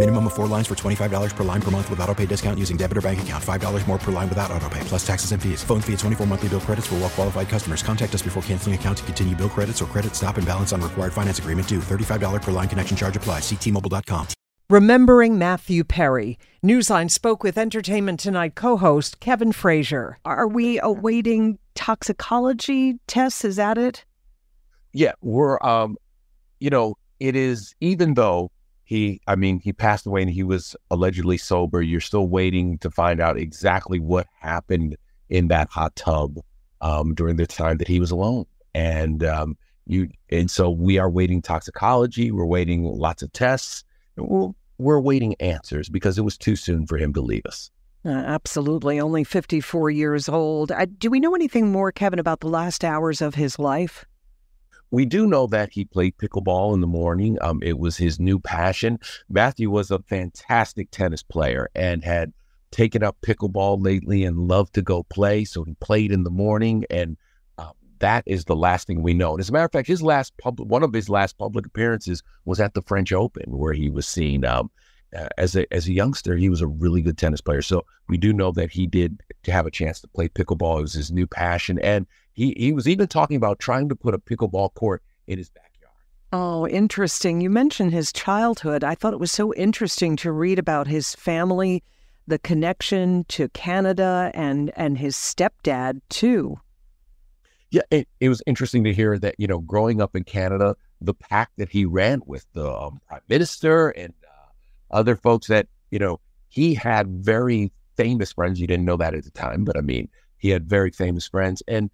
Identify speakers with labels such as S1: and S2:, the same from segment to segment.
S1: Minimum of four lines for $25 per line per month with auto pay discount using debit or bank account. $5 more per line without auto pay, plus taxes and fees. Phone fee at 24 monthly bill credits for well qualified customers. Contact us before canceling account to continue bill credits or credit stop and balance on required finance agreement due. $35 per line connection charge applies. Ctmobile.com.
S2: Remembering Matthew Perry. Newsline spoke with Entertainment Tonight co host Kevin Frazier. Are we awaiting toxicology tests? Is that it?
S3: Yeah, we're, um, you know, it is, even though he, I mean, he passed away and he was allegedly sober, you're still waiting to find out exactly what happened in that hot tub um, during the time that he was alone. And, um, you, and so we are waiting toxicology, we're waiting lots of tests. We're, we're waiting answers because it was too soon for him to leave us.
S2: Uh, absolutely. Only 54 years old. Uh, do we know anything more, Kevin, about the last hours of his life?
S3: We do know that he played pickleball in the morning. Um, it was his new passion. Matthew was a fantastic tennis player and had taken up pickleball lately and loved to go play. So he played in the morning, and uh, that is the last thing we know. And as a matter of fact, his last public, one of his last public appearances was at the French Open, where he was seen. Um, as a as a youngster, he was a really good tennis player. So we do know that he did to have a chance to play pickleball. It was his new passion, and he he was even talking about trying to put a pickleball court in his backyard.
S2: Oh, interesting. You mentioned his childhood. I thought it was so interesting to read about his family, the connection to Canada, and and his stepdad too.
S3: Yeah, it, it was interesting to hear that you know, growing up in Canada, the pack that he ran with the um, prime minister and uh, other folks that you know he had very famous friends. You didn't know that at the time, but I mean, he had very famous friends, and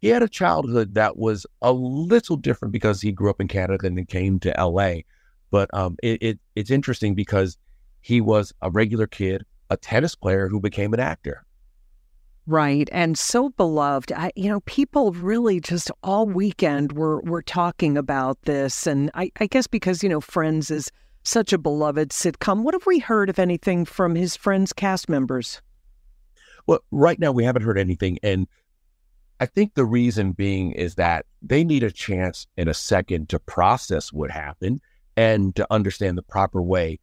S3: he had a childhood that was a little different because he grew up in Canada and then came to L.A. But um, it, it it's interesting because he was a regular kid, a tennis player who became an actor.
S2: Right. And so beloved. I, you know, people really just all weekend were, were talking about this. And I, I guess because, you know, Friends is such a beloved sitcom. What have we heard, of anything, from his Friends cast members?
S3: Well, right now we haven't heard anything. And I think the reason being is that they need a chance in a second to process what happened and to understand the proper way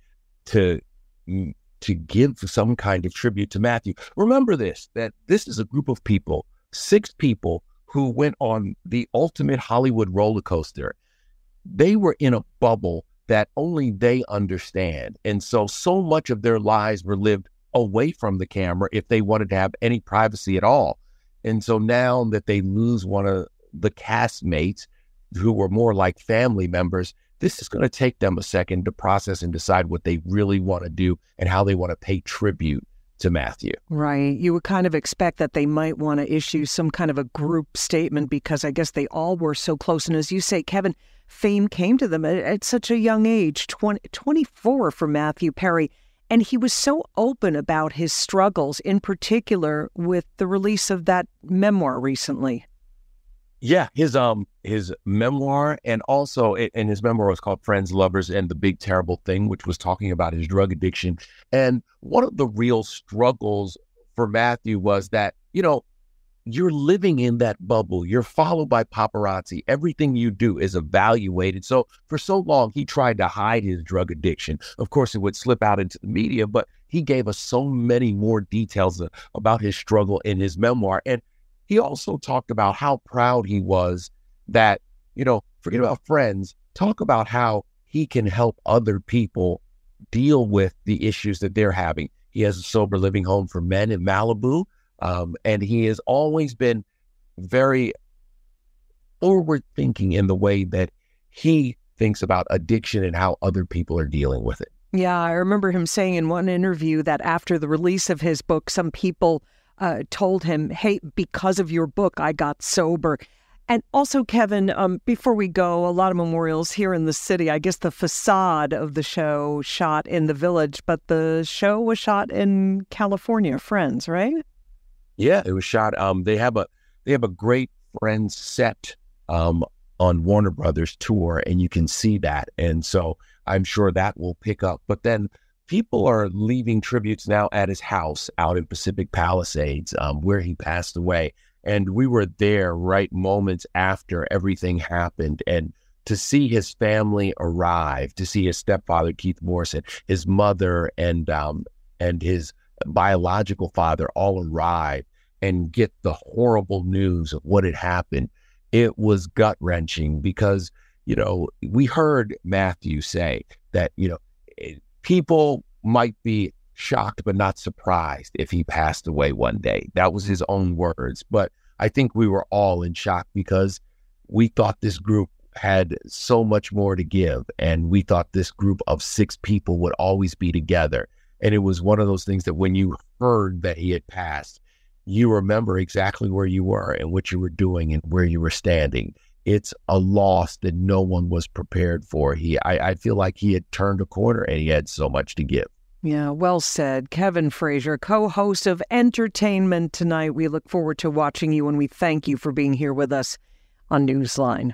S3: to mm, to give some kind of tribute to Matthew. Remember this that this is a group of people, six people who went on the ultimate Hollywood roller coaster. They were in a bubble that only they understand. And so, so much of their lives were lived away from the camera if they wanted to have any privacy at all. And so now that they lose one of the castmates who were more like family members, this is going to take them a second to process and decide what they really want to do and how they want to pay tribute to Matthew.
S2: Right. You would kind of expect that they might want to issue some kind of a group statement because I guess they all were so close. And as you say, Kevin, fame came to them at, at such a young age 20, 24 for Matthew Perry. And he was so open about his struggles, in particular with the release of that memoir recently.
S3: Yeah, his um his memoir and also and his memoir was called Friends, Lovers, and the Big Terrible Thing, which was talking about his drug addiction. And one of the real struggles for Matthew was that, you know, you're living in that bubble. You're followed by paparazzi. Everything you do is evaluated. So for so long, he tried to hide his drug addiction. Of course, it would slip out into the media, but he gave us so many more details about his struggle in his memoir. And he also talked about how proud he was that, you know, forget about friends, talk about how he can help other people deal with the issues that they're having. He has a sober living home for men in Malibu. Um, and he has always been very forward thinking in the way that he thinks about addiction and how other people are dealing with it.
S2: Yeah, I remember him saying in one interview that after the release of his book, some people uh, told him, Hey, because of your book, I got sober. And also, Kevin, um, before we go, a lot of memorials here in the city. I guess the facade of the show shot in the village, but the show was shot in California. Friends, right?
S3: Yeah, it was shot. Um, they have a they have a great friend set um, on Warner Brothers tour, and you can see that. And so I'm sure that will pick up. But then people are leaving tributes now at his house out in Pacific Palisades, um, where he passed away. And we were there right moments after everything happened. And to see his family arrive, to see his stepfather, Keith Morrison, his mother, and um, and his biological father all arrive and get the horrible news of what had happened, it was gut wrenching because, you know, we heard Matthew say that, you know, eh, people might be shocked but not surprised if he passed away one day. That was his own words. But I think we were all in shock because we thought this group had so much more to give. And we thought this group of six people would always be together. And it was one of those things that when you heard that he had passed, you remember exactly where you were and what you were doing and where you were standing. It's a loss that no one was prepared for. He, I, I feel like he had turned a corner and he had so much to give.
S2: Yeah, well said. Kevin Frazier, co host of Entertainment Tonight. We look forward to watching you and we thank you for being here with us on Newsline.